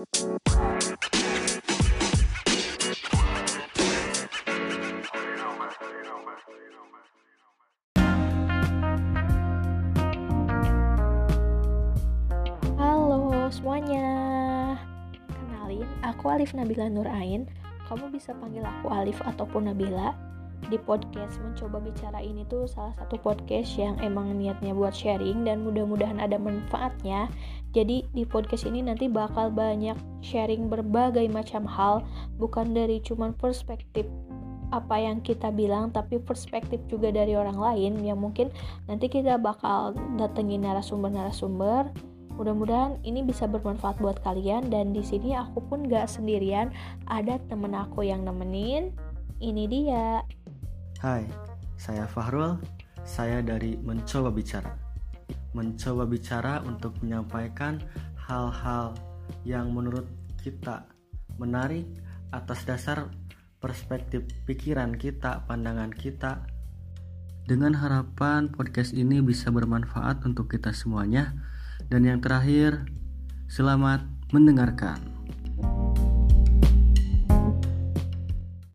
Halo semuanya. Kenalin, aku Alif Nabila Nurain. Kamu bisa panggil aku Alif ataupun Nabila Di podcast Mencoba Bicara ini tuh salah satu podcast yang emang niatnya buat sharing Dan mudah-mudahan ada manfaatnya Jadi di podcast ini nanti bakal banyak sharing berbagai macam hal Bukan dari cuman perspektif apa yang kita bilang tapi perspektif juga dari orang lain yang mungkin nanti kita bakal datengin narasumber-narasumber Mudah-mudahan ini bisa bermanfaat buat kalian dan di sini aku pun gak sendirian, ada temen aku yang nemenin. Ini dia. Hai, saya Fahrul. Saya dari Mencoba Bicara. Mencoba bicara untuk menyampaikan hal-hal yang menurut kita menarik atas dasar perspektif pikiran kita, pandangan kita. Dengan harapan podcast ini bisa bermanfaat untuk kita semuanya. Dan yang terakhir, selamat mendengarkan.